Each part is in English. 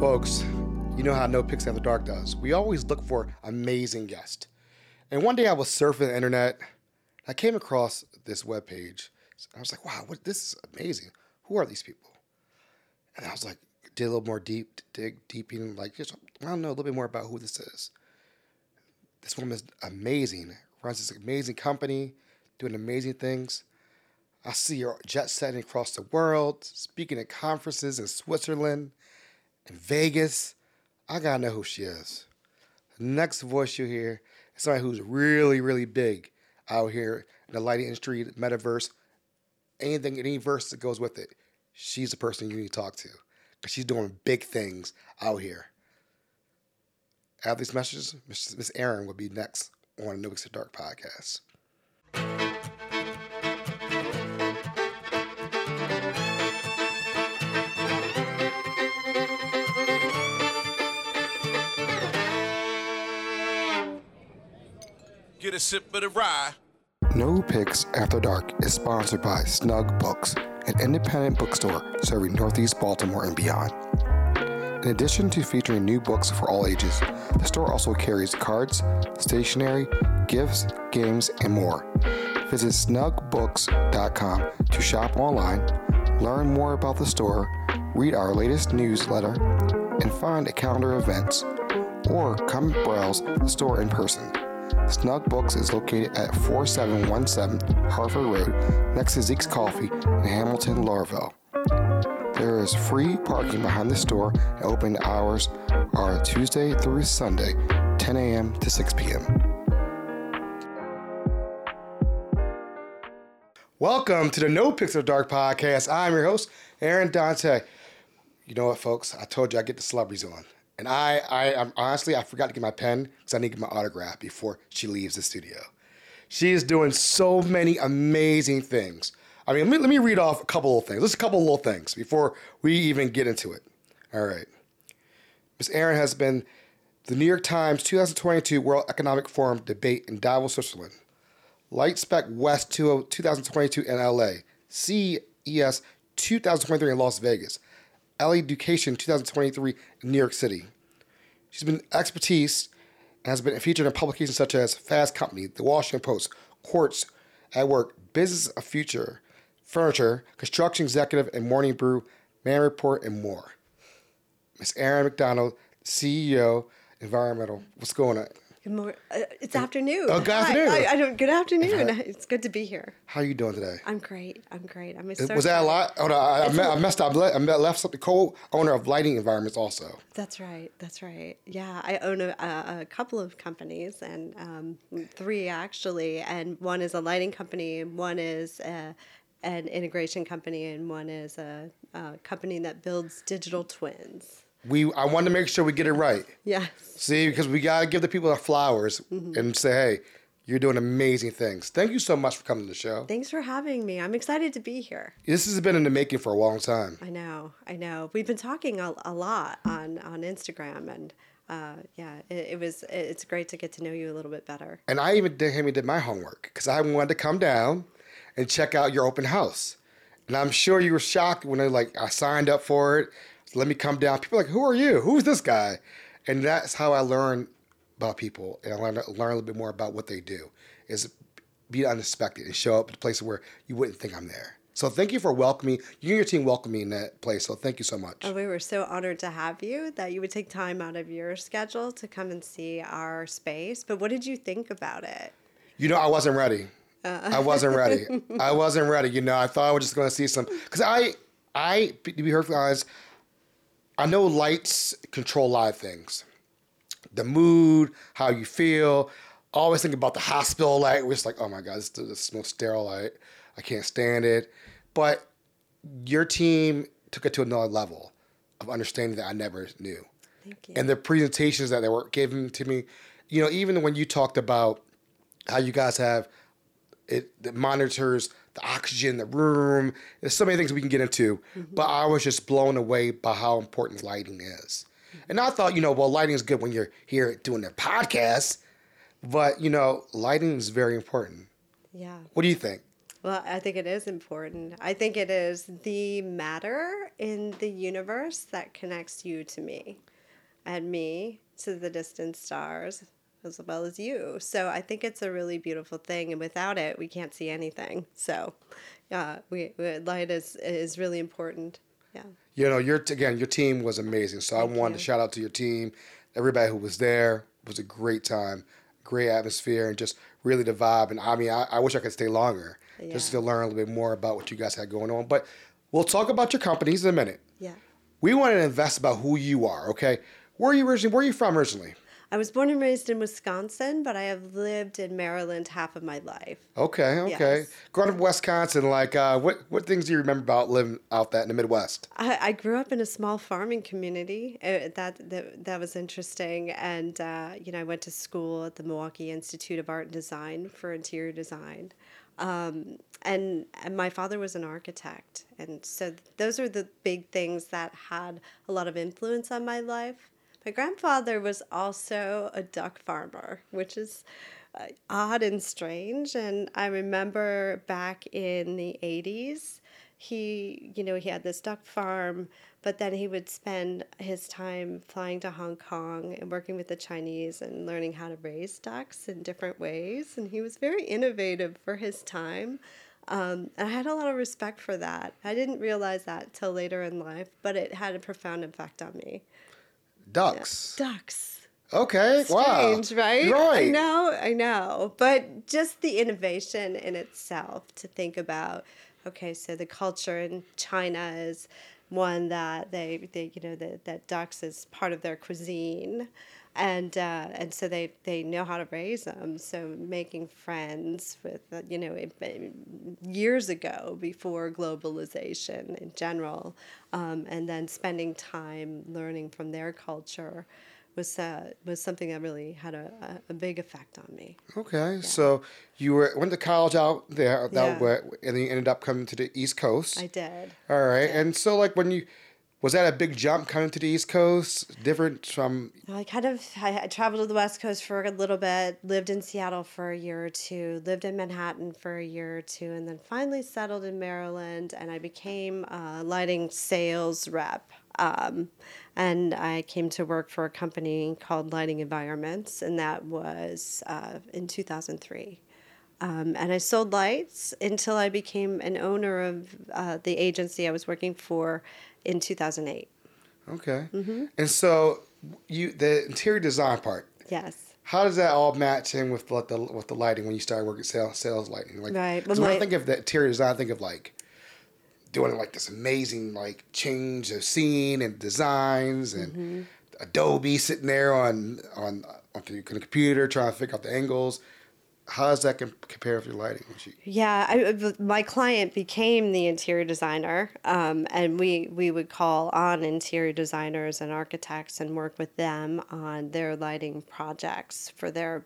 Folks, you know how No Picks After Dark does. We always look for amazing guests. And one day I was surfing the internet. I came across this webpage. I was like, wow, what, this is amazing. Who are these people? And I was like, did a little more deep, dig deep in, like, just, I to know a little bit more about who this is. This woman is amazing, runs this amazing company, doing amazing things. I see her jet setting across the world, speaking at conferences in Switzerland, in Vegas. I gotta know who she is. Next voice you hear is somebody who's really, really big out here in the lighting industry, metaverse, anything, any verse that goes with it. She's the person you need to talk to because she's doing big things out here. After these messages, Miss Erin will be next on the No Picks After Dark podcast. Get a sip of the rye. No Picks After Dark is sponsored by Snug Books, an independent bookstore serving Northeast Baltimore and beyond. In addition to featuring new books for all ages, the store also carries cards, stationery, gifts, games, and more. Visit snugbooks.com to shop online, learn more about the store, read our latest newsletter, and find a calendar of events, or come browse the store in person. Snug Books is located at 4717 Harford Road next to Zeke's Coffee in Hamilton, Lauraville. There is free parking behind the store and open hours are Tuesday through Sunday, 10 a.m. to 6 p.m. Welcome to the No Picks After Dark podcast. I'm your host, Aaron Dante. You know what, folks? I told you I get the celebrities on. And I, I, I'm honestly, I forgot to get my pen because I need to get my autograph before she leaves the studio. She is doing so many amazing things. I mean, let me, let me read off a couple of things. Just a couple of little things before we even get into it. All right. Miss Erin has been the New York Times 2022 World Economic Forum debate in Davos, Switzerland. LightSPEC West 2022 in LA. CES 2023 in Las Vegas. LEDucation 2023 in New York City. She's been expertise and has been featured in publications such as Fast Company, The Washington Post, Quartz at Work, Business of Future, Furniture, Construction Executive, and Morning Brew, Mann Report, and more. Miss Erin McDannald, CEO, Environmental. What's going on? Good morning. Uh, it's afternoon. Oh, good afternoon. Hi. I, I don't. Good afternoon. It's good to be here. How are you doing today? I'm great. I'm great. I'm so Was that a lot? Oh, no, I, I, me- I messed up. I left something co-owner of lighting environments also. That's right. That's right. Yeah, I own a, a, a couple of companies and um, three actually, and one is a lighting company, and one is a, an integration company, and one is a, a company that builds digital twins we I want to make sure we get it right. Yes. See, because we gotta give the people our flowers mm-hmm. and say, hey, you're doing amazing things. Thank you so much for coming to the show. Thanks for having me. I'm excited to be here. This has been in the making for a long time. I know. I know. We've been talking a, a lot on on Instagram and. Uh, yeah, it, it, was. It's great to get to know you a little bit better. And I even did, even did my homework because I wanted to come down and check out your open house. And I'm sure you were shocked when I like I signed up for it let me come down. People are like, who are you? Who's this guy? And that's how I learn about people and I learn, learn a little bit more about what they do is be unexpected and show up at a place where you wouldn't think I'm there. So thank you for welcoming you and your team welcoming me in that place. So thank you so much. Oh, we were so honored to have you that you would take time out of your schedule to come and see our space. But what did you think about it? You know, I wasn't ready. Uh. I wasn't ready. I wasn't ready. You know, I thought I was just going to see some because I, I to be perfectly honest, I know lights control a lot of things. The mood, how you feel. I always think about the hospital light. We're just like, oh my God, this, this is most sterile light. I can't stand it. But your team took it to another level of understanding that I never knew. Thank you. And the presentations that they were giving to me, you know, even when you talked about how you guys have it that monitors the oxygen in the room. There's so many things we can get into, mm-hmm. but I was just blown away by how important lighting is. And I thought, you know, well, lighting is good when you're here doing a podcast, but you know, lighting is very important. Yeah. What do you think? Well, I think it is important. I think it is the matter in the universe that connects you to me and me to the distant stars as well as you. So I think it's a really beautiful thing, and without it, we can't see anything. So, yeah, we, we light is is really important. Yeah. You know, your again, your team was amazing. So Thank I wanted you. to shout out to your team, everybody who was there. It was a great time, great atmosphere, and just really the vibe. And I mean, I, I wish I could stay longer yeah. just to learn a little bit more about what you guys had going on. But we'll talk about your companies in a minute. Yeah. We want to invest about who you are. Okay. Where are you originally? Where are you from originally? I was born and raised in Wisconsin, but I have lived in Maryland half of my life. Okay, okay. Yes. Growing up in Wisconsin, like uh, what what things do you remember about living out that in the Midwest? I, I grew up in a small farming community. Uh, that, that that was interesting, and uh, you know I went to school at the Milwaukee Institute of Art and Design for interior design. Um, and, and my father was an architect. And so those are the big things that had a lot of influence on my life. My grandfather was also a duck farmer, which is uh, odd and strange. And I remember back in the 80s, he, you know, he had this duck farm, but then he would spend his time flying to Hong Kong and working with the Chinese and learning how to raise ducks in different ways. And he was very innovative for his time. Um, and I had a lot of respect for that. I didn't realize that till later in life, but it had a profound effect on me. Ducks. Yeah. Ducks. Okay. Strange, wow. right? Right. I know, I know. But just the innovation in itself to think about, okay, so the culture in China is one that they, they you know, that, that ducks is part of their cuisine and uh, and so they they know how to raise them. So making friends with uh, you know years ago before globalization in general, um, and then spending time learning from their culture was uh, was something that really had a, a, big effect on me. Okay, yeah. so you were went to college out there, that yeah. and then you ended up coming to the East Coast. I did. All right, did. and so like when you was that a big jump coming to the East Coast? Different from. I kind of I, I traveled to the West Coast for a little bit. Lived in Seattle for a year or two. Lived in Manhattan for a year or two, and then finally settled in Maryland. And I became a lighting sales rep. Um, and I came to work for a company called Lighting Environments, and that was uh, in 2003. Um, and I sold lights until I became an owner of uh, the agency I was working for in 2008. Okay. Mm-hmm. And so you the interior design part. Yes. How does that all match in with the, the with the lighting when you start working sales sales lighting? Like, right. Well, when I think of the interior design, I think of like doing like this amazing like change of scene and designs and mm-hmm. Adobe sitting there on on on the computer trying to figure out the angles how does that compare with your lighting? Yeah, I, my client became the interior designer, um, and we we would call on interior designers and architects and work with them on their lighting projects for their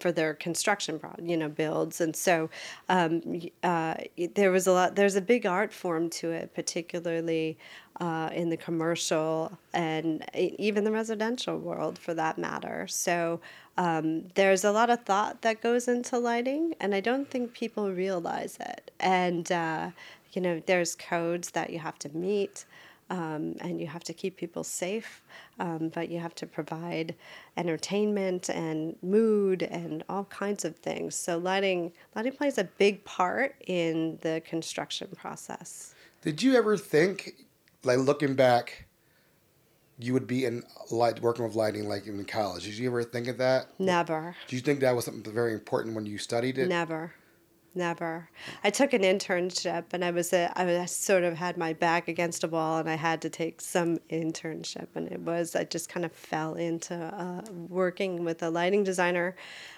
for their construction pro, you know builds. And so um, uh, there was a lot. There's a big art form to it, particularly uh, in the commercial and even the residential world for that matter. So um, there's a lot of thought that goes into lighting, and I don't think people realize it. And, uh, you know, there's codes that you have to meet. Um, and you have to keep people safe, um, but you have to provide entertainment and mood and all kinds of things. So lighting lighting plays a big part in the construction process. Did you ever think, like looking back, you would be in light working with lighting like in college. Did you ever think of that? Never. Do you think that was something very important when you studied it? Never. Never. I took an internship and I was a, I was sort of had my back against a wall and I had to take some internship and it was I just kind of fell into uh, working with a lighting designer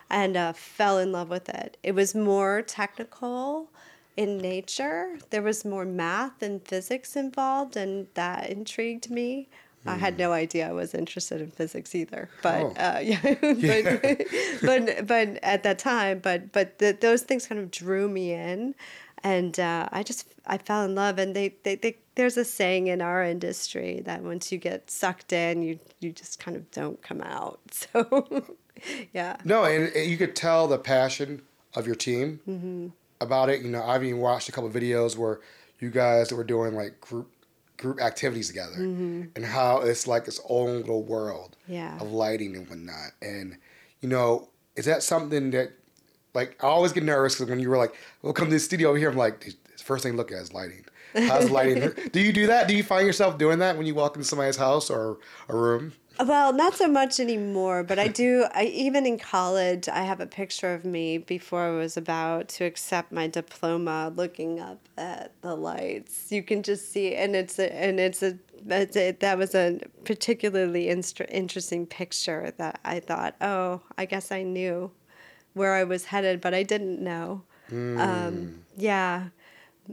and uh, fell in love with it. It was more technical in nature. There was more math and physics involved and that intrigued me I had no idea I was interested in physics either, but oh. uh, yeah, but, but but at that time, but but the, those things kind of drew me in, and uh, I just I fell in love. And they, they, they there's a saying in our industry that once you get sucked in, you you just kind of don't come out. So, yeah. No, and you could tell the passion of your team. Mm-hmm. about it. You know, I've even watched a couple of videos where you guys were doing like group group activities together, mm-hmm. and how it's like its own little world Yeah. of lighting and whatnot. And you know, is that something that like I always get nervous because when you were like, "We'll come to the studio over here," I'm like, first thing to look at is lighting." How's lighting? do you do that? Do you find yourself doing that when you walk into somebody's house or a room? Well, not so much anymore, but I do. I even in college, I have a picture of me before I was about to accept my diploma, looking up at the lights. You can just see, and it's a, and it's a, it's a that was a particularly inst- interesting picture that I thought, oh, I guess I knew where I was headed, but I didn't know. Um, yeah.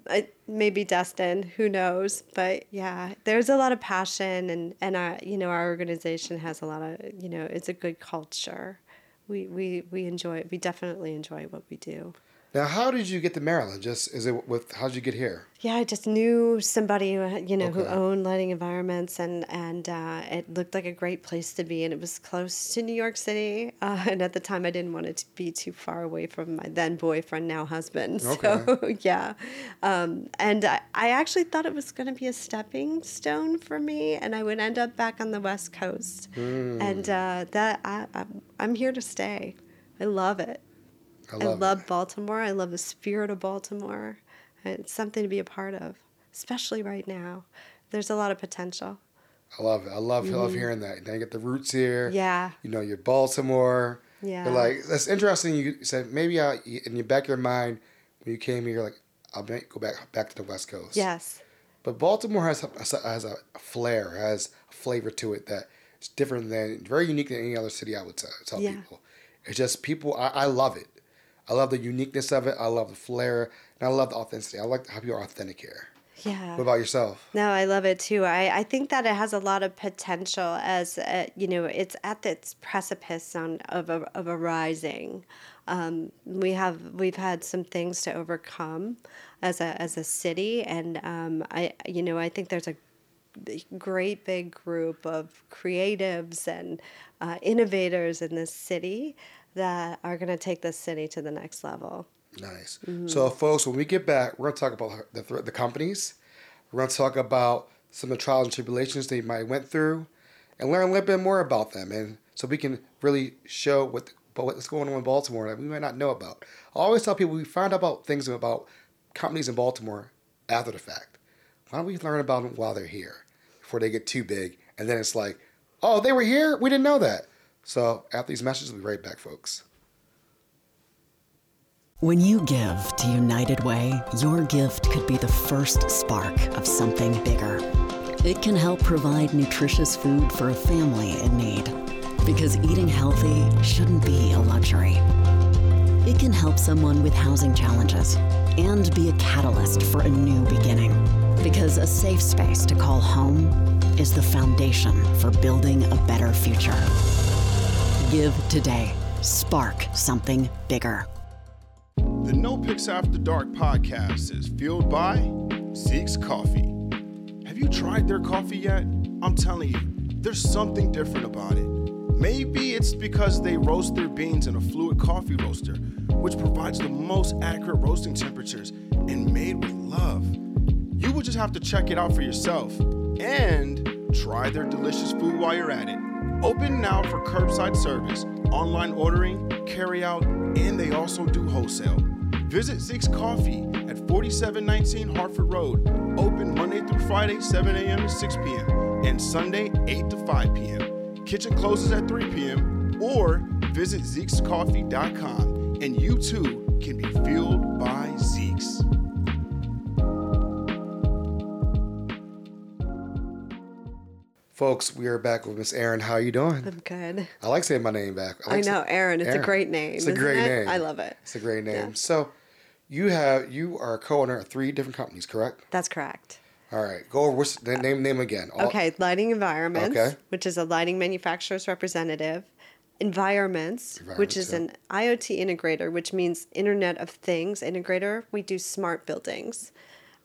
I, maybe destined who knows? But yeah there's a lot of passion and and our you know our organization has a lot of you know it's a good culture. We we we enjoy it we definitely enjoy what we do Now, how did you get to Maryland? Just is it with how did you get here? yeah i just knew somebody who, you know who owned lighting environments and and uh, it looked like a great place to be and it was close to new york city uh, and at the time i didn't want it to be too far away from my then boyfriend now husband so yeah. Um, and I, I actually thought it was going to be a stepping stone for me and i would end up back on the west coast. And uh, that I, i'm here to stay. I love it I I love, love. Baltimore. I love the spirit of Baltimore. It's something to be a part of, especially right now. There's a lot of potential. I love it. I love I love hearing that. Then you get the roots here. Mm-hmm. Yeah. You know, you're Baltimore. Yeah. Like that's interesting. You said maybe I, in your back of your mind when you came here, you're like I'll go back back to the West Coast. Yes. But Baltimore has a, has a flair, has a flavor to it that is different than very unique than any other city. I would tell, tell Yeah. people. It's just people. I, I love it. I love the uniqueness of it. I love the flair, and I love the authenticity. I like how people are authentic here. Yeah. What about yourself? No, I love it too. I, I think that it has a lot of potential as, uh, you know, it's at its precipice on, of, a, of a rising. Um, we have, we've had some things to overcome as a, as a city. And um, I, you know, I think there's a great big group of creatives and uh, innovators in this city that are going to take this city to the next level. Nice. Mm-hmm. So, folks, when we get back, we're going to talk about the, th- the companies. We're going to talk about some of the trials and tribulations they might went through, and learn a little bit more about them, and so we can really show what what's going on in Baltimore that we might not know about. I always tell people we find out about things about companies in Baltimore after the fact. Why don't we learn about them while they're here before they get too big, and then it's like, oh, they were here, we didn't know that. So, after these messages, we'll be right back, folks. When you give to United Way, your gift could be the first spark of something bigger. It can help provide nutritious food for a family in need. Because eating healthy shouldn't be a luxury. It can help someone with housing challenges and be a catalyst for a new beginning. Because a safe space to call home is the foundation for building a better future. Give today. Spark something bigger. The No Picks After Dark podcast is fueled by Zeke's Coffee. Have you tried their coffee yet? I'm telling you, there's something different about it. Maybe it's because they roast their beans in a fluid coffee roaster, which provides the most accurate roasting temperatures and made with love. You will just have to check it out for yourself and try their delicious food while you're at it. Open now for curbside service, online ordering, carry out, and they also do wholesale. Visit Zeke's Coffee at 4719 Harford Road, open Monday through Friday, 7 a.m. to 6 p.m., and Sunday, 8 to 5 p.m. Kitchen closes at 3 p.m., or visit Zeke'sCoffee.com, and you too can be fueled by Zeke's. Folks, we are back with Miss Erin. How are you doing? I'm good. I like saying my name back. I like know, say- Aaron. It's a great name. It's a great it? name. I love it. It's a great name. Yeah. So, you have you are a co-owner of three different companies, correct? That's correct. All right, go over what's the name name again. All- Okay, lighting environments, Okay. which is a lighting manufacturer's representative. Environments, which is an IoT integrator, which means Internet of Things integrator. We do smart buildings.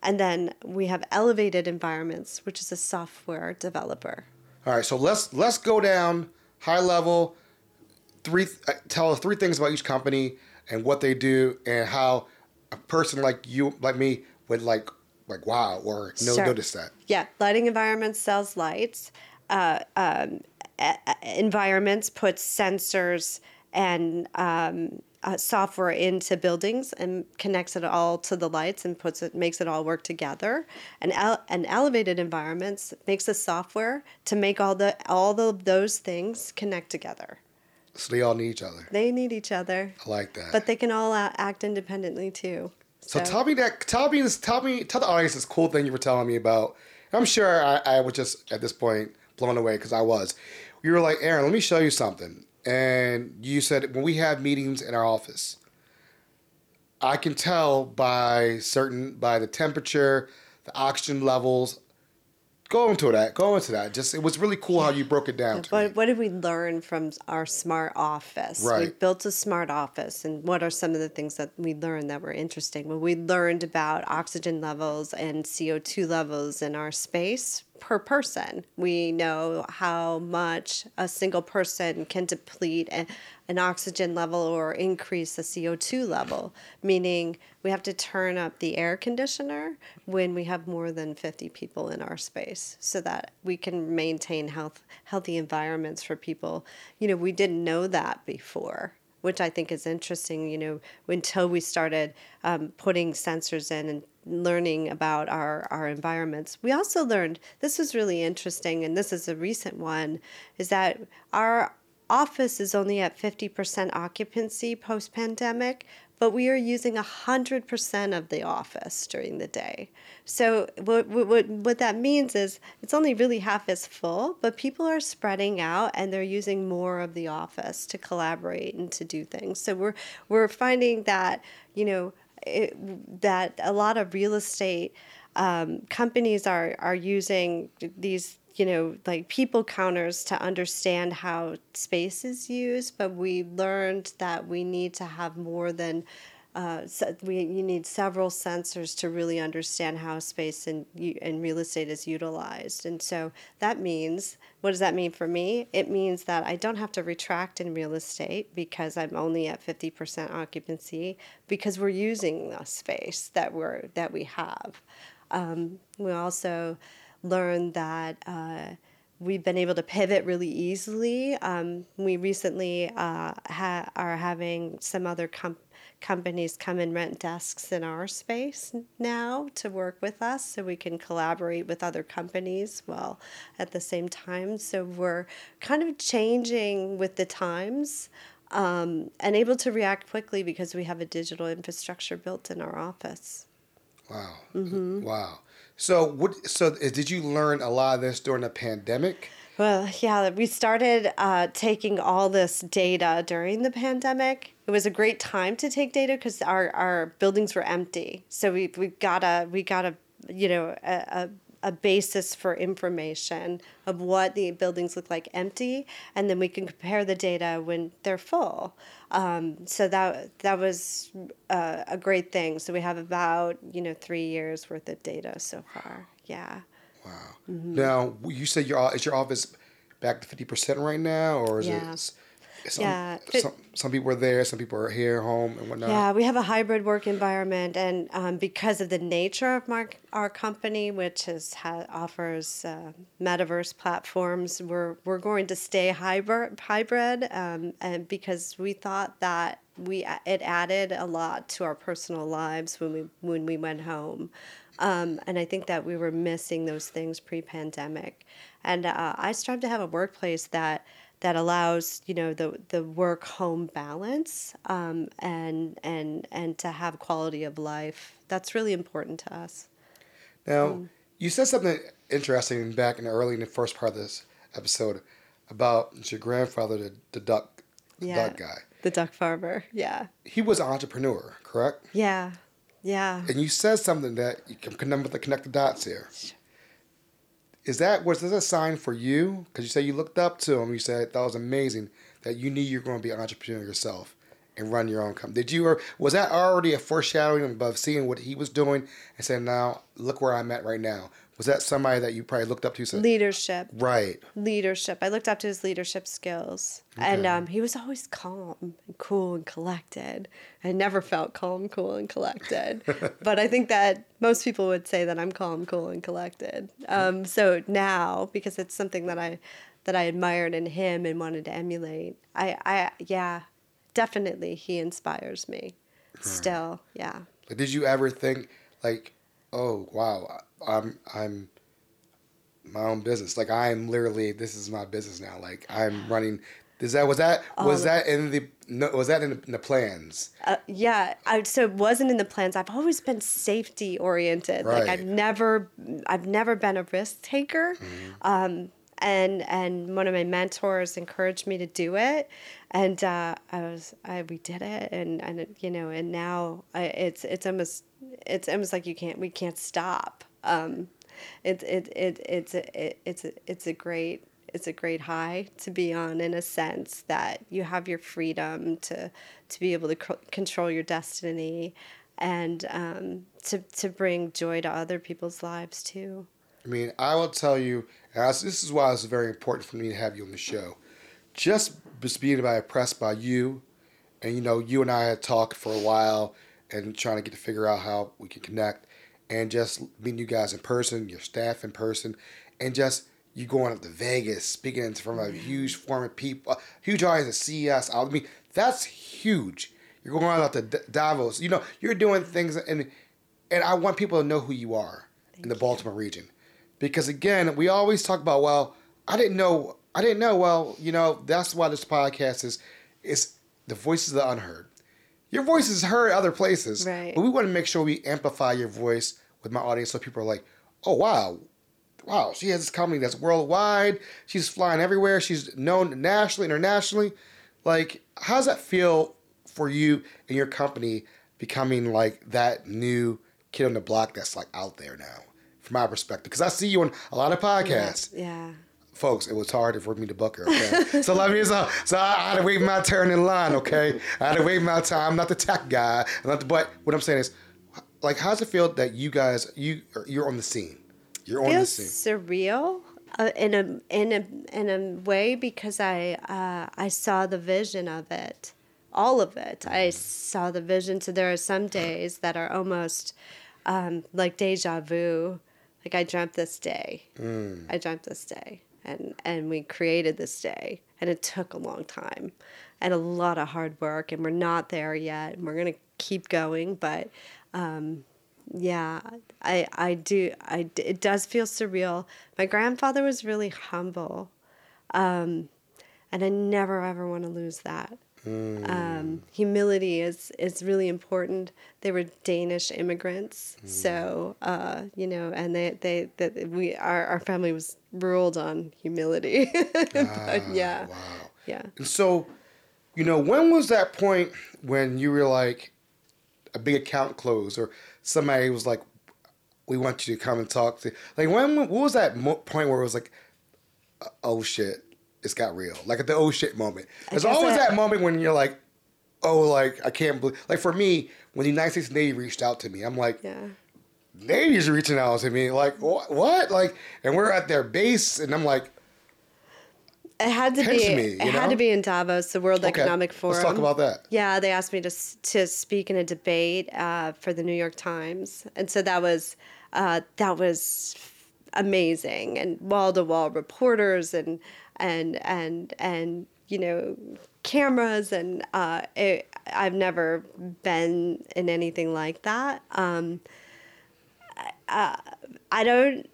And then we have elevated environments, which is a software developer. All right, so let's let's go down high level. Three, uh, tell us three things about each company and what they do and how a person like you, like me, would like like wow or no Sure. notice that? Yeah, lighting environments sells lights. Uh, um, environments puts sensors and um, uh, software into buildings and connects it all to the lights and puts it makes it all work together. And el- and elevated environments makes the software to make all the all the, those things connect together. So they all need each other. They need each other, I like that. but they can all act independently too. So tell me that. Tell me this. Tell me. Tell the audience this cool thing you were telling me about. I'm sure I, I was just at this point blown away because I was. You were like, Aaron, let me show you something. And you said when we have meetings in our office, I can tell by certain by the temperature, the oxygen levels. Go into that. Go into that. Just it was really cool how you broke it down. What, what did we learn from our smart office? Right. We built a smart office, and what are some of the things that we learned that were interesting? Well, we learned about oxygen levels and CO2 levels in our space per person. We know how much a single person can deplete an oxygen level or increase the CO2 level, meaning we have to turn up the air conditioner when we have more than 50 people in our space so that we can maintain health healthy environments for people. You know, we didn't know that before which I think is interesting, you know, until we started um, putting sensors in and learning about our, our environments. We also learned, this was really interesting, and this is a recent one, is that our office is only at 50% occupancy post pandemic, but we are using 100% of the office during the day. So, what, what, what that means is it's only really half as full, but people are spreading out and they're using more of the office to collaborate and to do things. So, we're, we're finding that, you know, it, that a lot of real estate um, companies are, are using these you know, like people counters to understand how space is used, but we learned that we need to have more than uh, we you need several sensors to really understand how space and and real estate is utilized, and so that means what does that mean for me? It means that I don't have to retract in real estate because I'm only at fifty percent occupancy because we're using the space that we're that we have. Um, we also learned that uh, we've been able to pivot really easily. Um, we recently uh, ha- are having some other com- companies come and rent desks in our space now to work with us so we can collaborate with other companies while at the same time. So we're kind of changing with the times. Um, and able to react quickly because we have a digital infrastructure built in our office. Wow. Mm-hmm. Wow. So what? So uh, did you learn a lot of this during the pandemic? Well, yeah, we started uh, taking all this data during the pandemic. It was a great time to take data because our, our buildings were empty. So we we got a we got a you know a, a a basis for information of what the buildings look like empty, and then we can compare the data when they're full. Um, so that that was uh, a great thing. So we have about you know three years worth of data so far. Yeah. Wow. Mm-hmm. Now you said your is your office back to fifty percent right now, or is Yeah. it? Some, Yeah. Some, some people are there, some people are here, home, and whatnot. Yeah, we have a hybrid work environment, and um, because of the nature of our, our company, which is ha- offers uh, metaverse platforms, we're we're going to stay hybrid, hybrid, um, and because we thought that we it added a lot to our personal lives when we when we went home. Um, and I think that we were missing those things pre-pandemic, and uh, I strive to have a workplace that that allows you know the the work home balance um, and and and to have quality of life. That's really important to us. Now, Mm. you said something interesting back in the early in the first part of this episode about your grandfather, the, the duck, the Yeah. duck guy. The duck farmer. Yeah. He was an entrepreneur, correct? Yeah. Yeah. And you said something that you can connect, the connect the dots here. Is that was this a sign for you? Because you said you looked up to him. You said that was amazing that you knew you were going to be an entrepreneur yourself and run your own company. Did you or was that already a foreshadowing of seeing what he was doing and saying, "Now look where I'm at right now"? Was that somebody that you probably looked up to? Said, Leadership. right. leadership. I looked up to his leadership skills, and um, he was always calm and cool and collected. I never felt calm, cool, and collected, but I think that most people would say that I'm calm, cool, and collected. Um, so now, because it's something that I that I admired in him and wanted to emulate, I, I yeah, definitely he inspires me. Still, yeah. Did you ever think like, oh wow, I'm I'm my own business. Like I'm literally this is my business now. Like I'm running. Is that was that was that in the no, was that in the, in the plans? Uh, yeah, I, so it wasn't in the plans. I've always been safety oriented. Like I've never, I've never been a risk taker. Mm-hmm. Um, and and one of my mentors encouraged me to do it, and uh, I was, I we did it, and and you know, and now I, it's it's almost it's almost like you can't we can't stop. Um, it, it, it, it's a, it, it's a, it's a great it's a great high to be on in a sense that you have your freedom to to be able to control your destiny and um, to to bring joy to other people's lives too. I mean, I will tell you, I- this is why it's very important for me to have you on the show. Just being impressed by you, and you know, you and I had talked for a while and trying to get to figure out how we can connect, and just meeting you guys in person, your staff in person, and just you going up to Vegas, speaking in front of a huge form of people, uh, huge audience at CES. I mean, that's huge. You're going out to Davos. You know, you're doing things, and and I want people to know who you are in the Baltimore region, because again, we always talk about well, I didn't know, I didn't know. Well, you know, that's why this podcast is is the voices of the unheard. Your voice is heard other places, Right. but we want to make sure we amplify your voice with my audience, so people are like, oh wow, wow, she has this company that's worldwide. She's flying everywhere. She's known nationally, internationally. Like, how does that feel for you and your company becoming like that new kid on the block that's like out there now, from my perspective? Because I see you on a lot of podcasts. Yeah. Folks, it was hard for me to book her. Okay, so let me so, so I, I had to wait my turn in line. Okay, I had to wait my time. I'm not the tech guy. I'm not the, but what I'm saying is, like, how's it feel that you guys you you're on the scene? You're on the feels scene. surreal uh, in a in a in a way because I uh, I saw the vision of it, all of it. I saw the vision. So there are some days that are almost um, like deja vu. Like I dreamt this day. I dreamt this day, and and we created this day, and it took a long time, and a lot of hard work, and we're not there yet. And we're gonna keep going, but. Um, yeah, I I do I it does feel surreal. My grandfather was really humble, um, and I never ever want to lose that. Um, humility is is really important. They were Danish immigrants, so uh, you know, and they they that we our our family was ruled on humility. but yeah, Wow. yeah. And so, you know, when was that point when you were like, a big account closed, or somebody was like, "We want you to come and talk to." Like, when what was that mo- point where it was like, uh, "Oh shit, it's got real"? Like at the "oh shit" moment. There's always that- that moment when you're like, "Oh, like I can't believe." Like for me, when the United States Navy reached out to me, I'm like, Yeah. Navy's reaching out to me, like what? What? Like, and we're at their base, and I'm like, It had to be. me, it you had to be in Davos, the World Okay, Economic Forum. let's talk about that. Yeah, they asked me to to speak in a debate uh, for the New York Times, and so that was uh, that was amazing, and wall to wall reporters and and and and you know cameras, and uh, it, I've never been in anything like that. Um, I, I don't.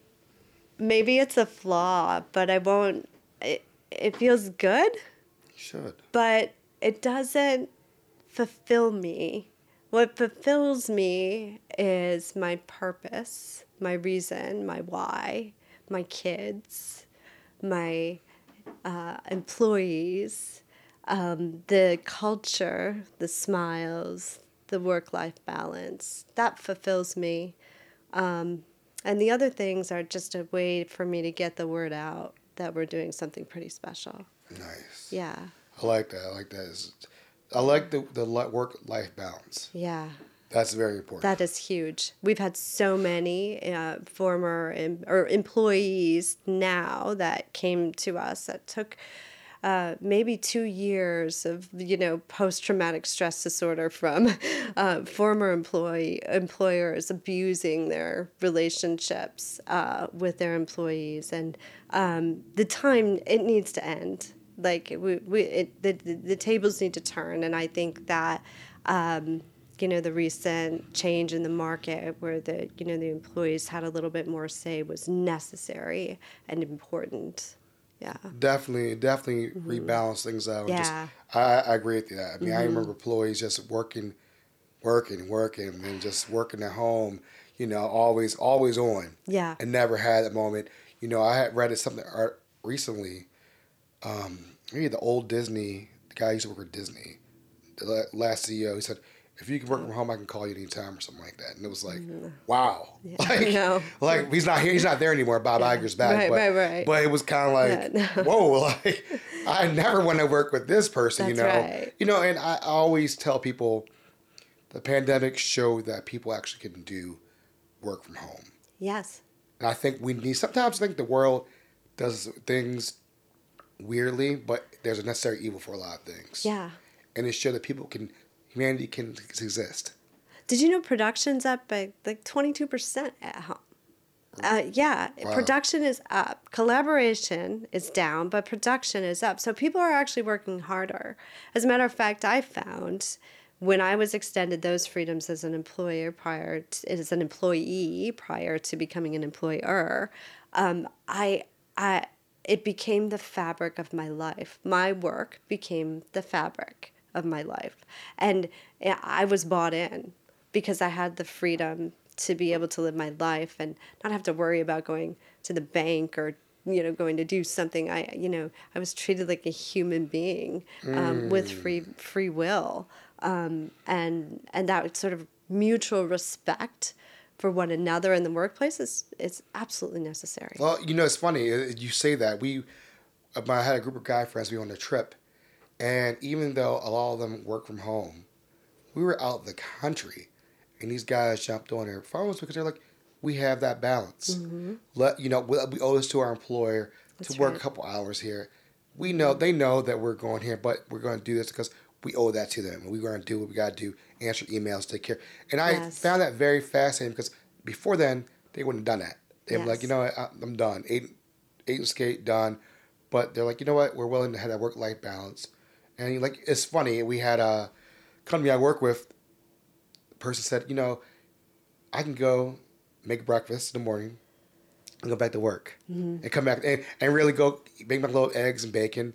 Maybe it's a flaw, but I won't. It, it feels good should. but it doesn't fulfill me. What fulfills me is my purpose, my reason, my why, my kids, my uh, employees, um, the culture, the smiles, the work life balance. That fulfills me. Um, and the other things are just a way for me to get the word out that we're doing something pretty special. Nice. Yeah. I like that. I like that. It's- I like the the work life balance. Yeah. That's very important. That is huge. We've had so many uh, former em- or employees now that came to us that took uh, maybe two years of you know post traumatic stress disorder from uh, former employee employers abusing their relationships uh, with their employees, and um, the time it needs to end. Like we, we it, the, the the tables need to turn, and I think that. Um, you know the recent change in the market where the you know the employees had a little bit more say was necessary and important yeah. Definitely definitely rebalance things out. Yeah. just, I, I agree with you. That. i mean i remember employees just working working working and just working at home you know always always on. Yeah. And never had a moment. You know i had read it something recently um maybe the old disney the guy used to work at disney the last ceo he said if you can work from home, I can call you anytime or something like that. And it was like, mm-hmm. wow. I Like, know. like he's not here. He's not there anymore. Bob Iger's back. Right, but, right, right. But it was kind of like, Yeah, no. whoa, like I never want to work with this person, you know. Right. You know, and I always tell people the pandemic showed that people actually can do work from home. yes And I think we need sometimes I think the world does things weirdly, but there's a necessary evil for a lot of things. yeah And it showed that people can humanity can exist. did you know production's up by like 22% at home uh, yeah, Wow. production is up. Collaboration is down, but production is up. So people are actually working harder. As a matter of fact, I found when I was extended those freedoms as an employer prior to, as an employee prior to becoming an employer, um, I I it became the fabric of my life. My work became the fabric of my life, and I was bought in because I had the freedom to be able to live my life and not have to worry about going to the bank or you know going to do something i you know i was treated like a human being um, with free free will um, and and that sort of mutual respect for one another in the workplace is is absolutely necessary Well, you know, it's funny uh, you say that. We, uh, I had a group of guy friends. We went on a trip, and even though a lot of them work from home, we were out the country, and these guys jumped on their phones because they're like, we have that balance. Let you know, we, we owe this to our employer to Mm-hmm. Work right. a couple hours here. We know they know that we're going here, but we're going to do this because we owe that to them. We're going to do what we got to do, answer emails, take care. And I Yes. found that very fascinating because before then they wouldn't have done that. They were like, you know what, I- I'm done. Eight, eight and skate done. But they're like, you know what, we're willing to have that work life balance. And like, it's funny. We had a company I work with. The person said, you know, I can go make breakfast in the morning and go back to work Mm-hmm. and come back and, and really go make my little eggs and bacon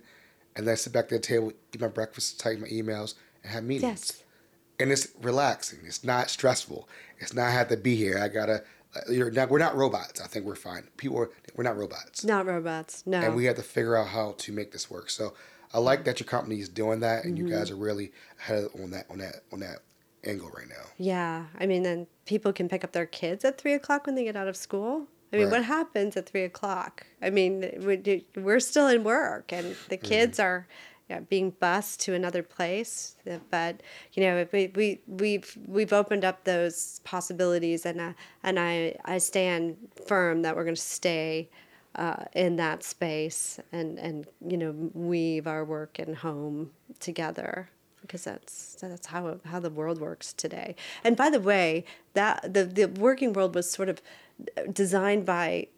and then sit back at the table, eat my breakfast, type my emails, and have meetings yes and it's relaxing. It's not stressful. It's not have to be here. I gotta. uh, You're not, we're not robots. I think we're fine. People, are, we're not robots, not robots no and we have to figure out how to make this work. So I like that your company is doing that, and Mm-hmm. you guys are really ahead on that on that on that angle right now. Yeah, I mean, then people can pick up their kids at three o'clock when they get out of school. I mean, Right. what happens at three o'clock? I mean, we we're still in work, and the kids are yeah, being bused to another place. But you know, we we we've we've opened up those possibilities, and uh, and I I stand firm that we're going to stay. Uh, in that space and and you know weave our work and home together because that's that's how how the world works today. And by the way, that the the working world was sort of designed by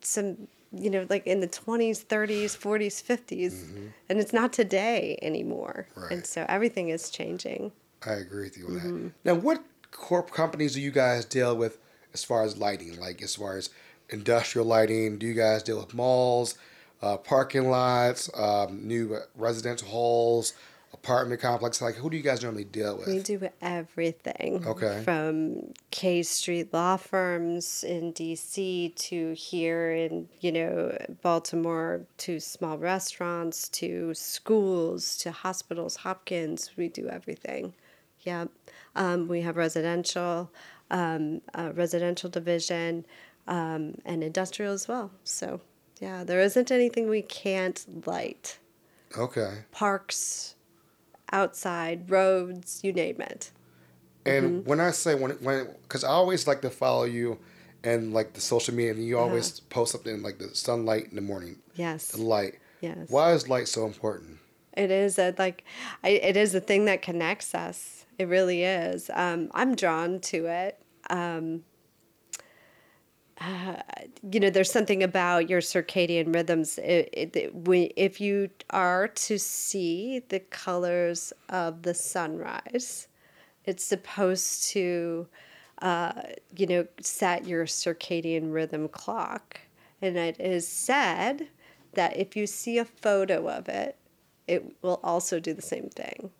some you know like in the 20s 30s 40s 50s and it's not today anymore Right. and so everything is changing I agree with you on Mm-hmm. that. Now, what corp companies do you guys deal with as far as lighting? Like as far as industrial lighting, do you guys deal with malls, uh, parking lots, um, new residential halls, apartment complexes? Like who do you guys normally deal with? we do everything Okay. from k street law firms in dc to here in you know baltimore to small restaurants to schools to hospitals hopkins we do everything yeah um, we have residential um, uh, residential division um, and industrial as well so yeah there isn't anything we can't light Okay. parks outside roads you name it And when I say when when because I always like to follow you, and like the social media, and you always post something like the sunlight in the morning, Yes. the light. Yes. Why is light so important? It is a, like, I, it is the thing that connects us. It really is. Um, I'm drawn to it. Um, uh, you know, there's something about your circadian rhythms. It, it, when, if you are to see the colors of the sunrise, it's supposed to, uh, you know, set your circadian rhythm clock. And it is said that if you see a photo of it, it will also do the same thing.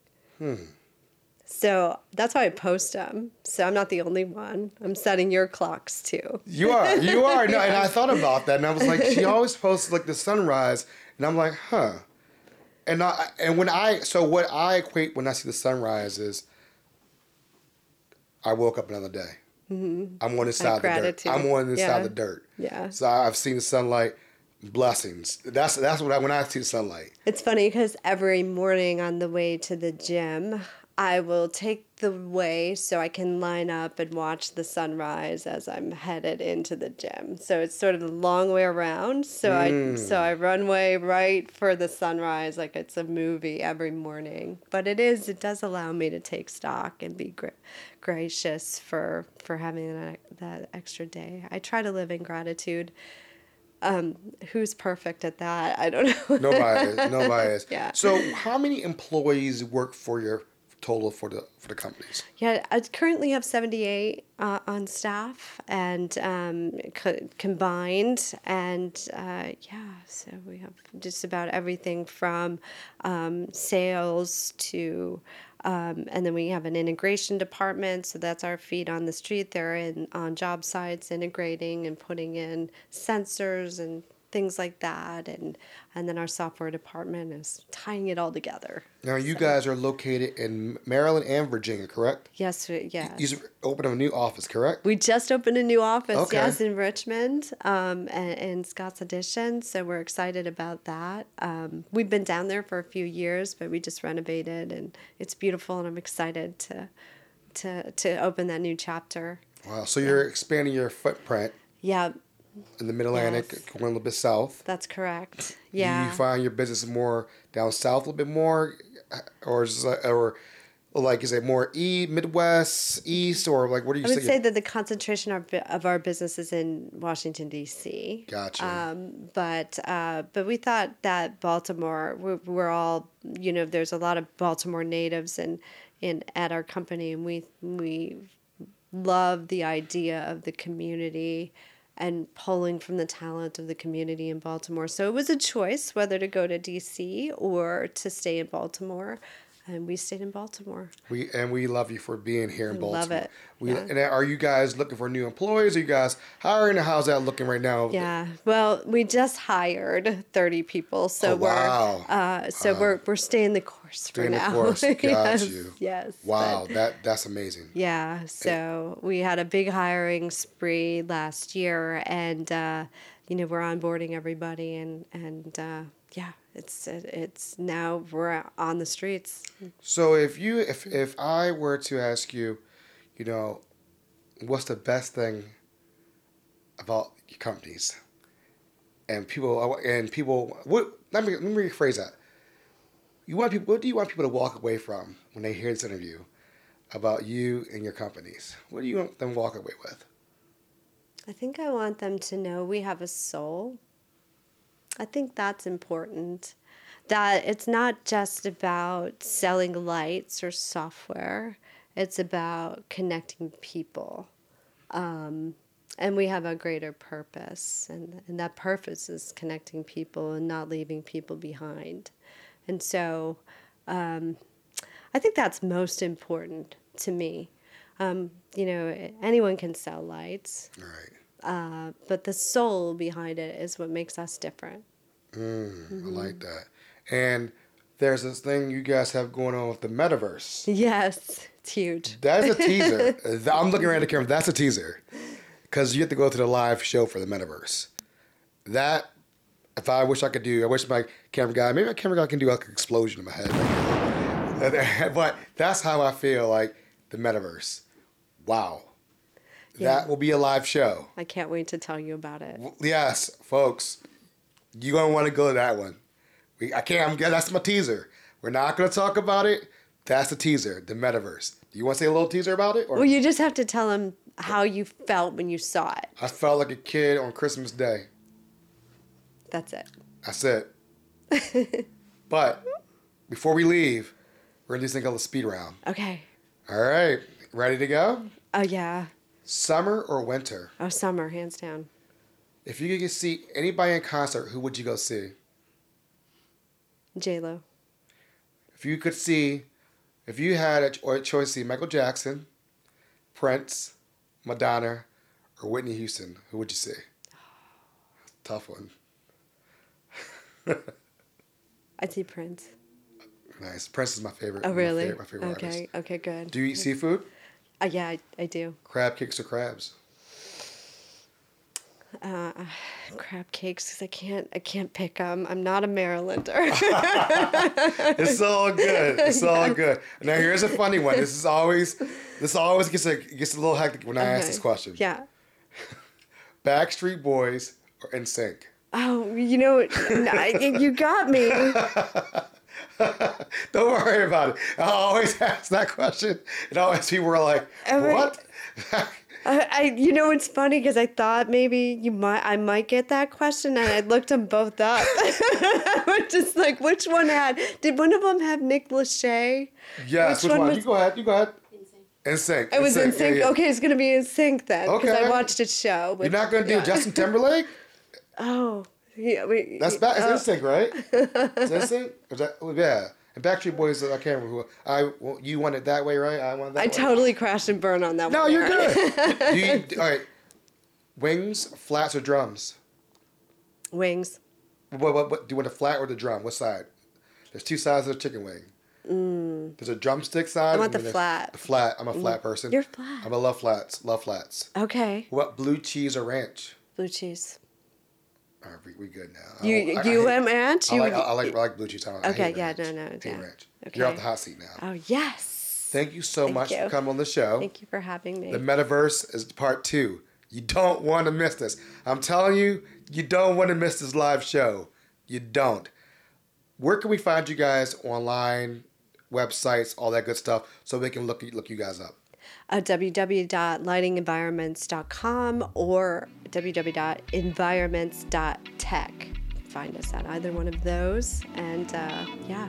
So that's why I post them. So I'm not the only one. I'm setting your clocks too. You are, you are. No, and I thought about that, and I was like, she always posts like the sunrise, and I'm like, huh. And I, and when I, so what I equate when I see the sunrise is, I woke up another day. Mm-hmm. I'm on this side of the dirt. I'm on this side Yeah. of the dirt. Yeah. So I've seen the sunlight, blessings. That's that's what I when I see the sunlight. It's funny because every morning on the way to the gym, I will take the way so I can line up and watch the sunrise as I'm headed into the gym. So it's sort of the long way around. So I so I run way right for the sunrise like it's a movie every morning. But it is it does allow me to take stock and be gra- gracious for for having that that extra day. I try to live in gratitude. Um, who's perfect at that? I don't know. Nobody is. Nobody is. Yeah. So how many employees work for your total for the for the companies? Yeah, I currently have 78 uh, on staff and um, co- combined. And uh, yeah, so we have just about everything from um, sales to, um, and then we have an integration department. So that's our feet on the street. They're in on job sites integrating and putting in sensors and things like that. And, and then our software department is tying it all together. Now you guys are located in Maryland and Virginia, correct? Yes, yes. You opened a new office, correct? We just opened a new office, Okay. yes, in Richmond, um, and in Scott's Addition. So we're excited about that. Um, we've been down there for a few years, but we just renovated, and it's beautiful, and I'm excited to to to open that new chapter. Wow. So you're expanding your footprint Yeah, in the Mid Atlantic, Yes. going a little bit south. that's correct. Do Yeah. you find your business more down south a little bit more, or is it, or like is it more e Midwest East or like what do you I would say? say that the concentration of, of our business is in Washington D.C. Gotcha. Um, but uh, but we thought that Baltimore, we're, we're all you know, there's a lot of Baltimore natives in in at our company, and we we love the idea of the community and pulling from the talent of the community in Baltimore. So it was a choice whether to go to D.C. or to stay in Baltimore, and we stayed in Baltimore. we and we love you for being here in We Baltimore. love it. We Yeah. and are you guys looking for new employees? Are you guys hiring? How's that looking right now? Yeah. Well, we just hired 30 people, so Oh, wow. we're uh, so we're we're staying the course for Staying the now. course. Got yes, you. Yes. Wow, but- that that's amazing. yeah. So we had a big hiring spree last year, and uh, you know we're onboarding everybody, and and uh, yeah, it's it's now we're on the streets. So if you if if I were to ask you, you know, what's the best thing about your companies? And people and people what let me let me rephrase that. You want people what do you want people to walk away from when they hear this interview about you and your companies? What do you want them to walk away with? I think I want them to know we have a soul. I think that's important. That it's not just about selling lights or software, it's about connecting people. Um, and we have a greater purpose, and, and that purpose is connecting people and not leaving people behind. And so um, I think that's most important to me. Um, you know, anyone can sell lights, right. uh, but the soul behind it is what makes us different. Mm, I mm-hmm. like that. And there's this thing you guys have going on with the metaverse. Yes, it's huge. That is a teaser. I'm looking around the camera. That's a teaser, because you have to go to the live show for the metaverse. That, if I wish I could do, I wish my camera guy, maybe my camera guy can do like an explosion in my head. but that's how I feel. Like the metaverse. Wow. Yeah. That will be a live show. I can't wait to tell you about it. Yes, folks, you're gonna want to go to that one. We, I can't. I'm, that's my teaser. We're not gonna talk about it. That's the teaser, the metaverse. Do you want to say a little teaser about it? Or Well, you just have to tell them how you felt when you saw it. I felt like a kid on Christmas Day. That's it. That's it. but before we leave, we're gonna do something called a speed round. Okay. All right, ready to go? Oh yeah. Summer or winter? Oh, summer, hands down. If you could see anybody in concert, who would you go see? J Lo. If you could see, if you had a, or a choice to see Michael Jackson, Prince, Madonna, or Whitney Houston, who would you see? Tough one. I'd see Prince. Nice. Prince is my favorite. Oh my really? favorite- My favorite, okay. artist. Okay. Good. Do you eat seafood? Uh, yeah, I, I do. Crab cakes or crabs? Crab cakes because I can't I can't pick them. I'm not a Marylander. It's all good. It's all good. Now here's a funny one. This is always, this always gets a gets a little hectic when I ask this question. Yeah. Backstreet Boys or NSYNC? Oh, you know, you got me. Don't worry about it. I always ask that question, and always people are like, "What?" I, I you know, it's funny because I thought maybe you might, I might get that question, and I looked them both up. I was just like, which one had? Did one of them have Nick Lachey? yes. Which Which, one one? was- You go ahead. You go ahead. NSYNC. It was in sync. yeah, yeah. Okay, it's gonna be in sync then because I watched its show. You're not gonna do yeah. Justin Timberlake? Oh, yeah. We, That's back. oh, It's NSYNC, right? Is that NSYNC? Is oh, Yeah. And Backstreet Boys. I can't remember who. I. well, You want it that way, right? I want that I way. totally crashed and burned on that No, one. No, you're good. you, all right. Wings, flats, or drums? Wings. What, what, what, do you want the flat or the drum? What side? There's two sides of the chicken wing. There's a drumstick side. Mm. I want and the flat. Mm. The flat. I'm a flat person. You're flat. I'm a love flats. Love flats. Okay. What blue cheese or ranch? Blue cheese. All right, we, we good now. I You I- I you hate- and ranch? I You like, I, I like I like blue cheese. I, I Okay, yeah, ranch. no, no, I hate yeah. ranch. You're off the hot seat now. Oh yes. Thank you so Thank much you. for coming on the show. Thank you for having me. The metaverse is part two. You don't want to miss this. I'm telling you, you don't want to miss this live show. You don't. Where can we find you guys online, websites, all that good stuff, so we can look look you guys up? uh, www.lightingenvironments.com or www.environments.tech. Find us at either one of those. And uh, yeah,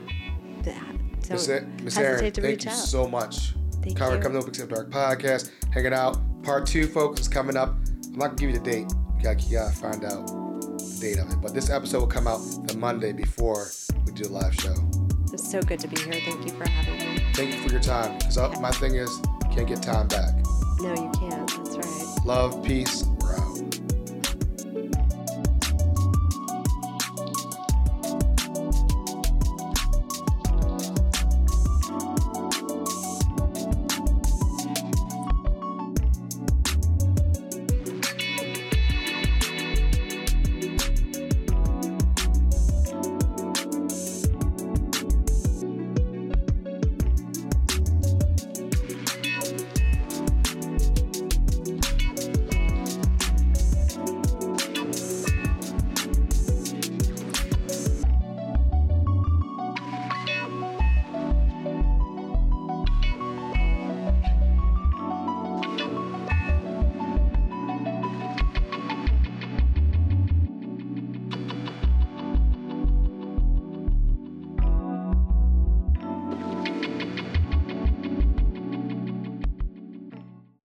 th- don't Miss hesitate Erin, to thank you out. so much. Thank Coming, you. coming up, Picks After Dark podcast, hanging out. Part two, folks, is coming up. I'm not gonna give you the date. You gotta, you gotta find out the date of it. But this episode will come out the Monday before we do the live show. It's so good to be here. Thank you for having me. Thank you for your time. Because my thing is, can't get time back. No, you can't. That's right. Love, peace,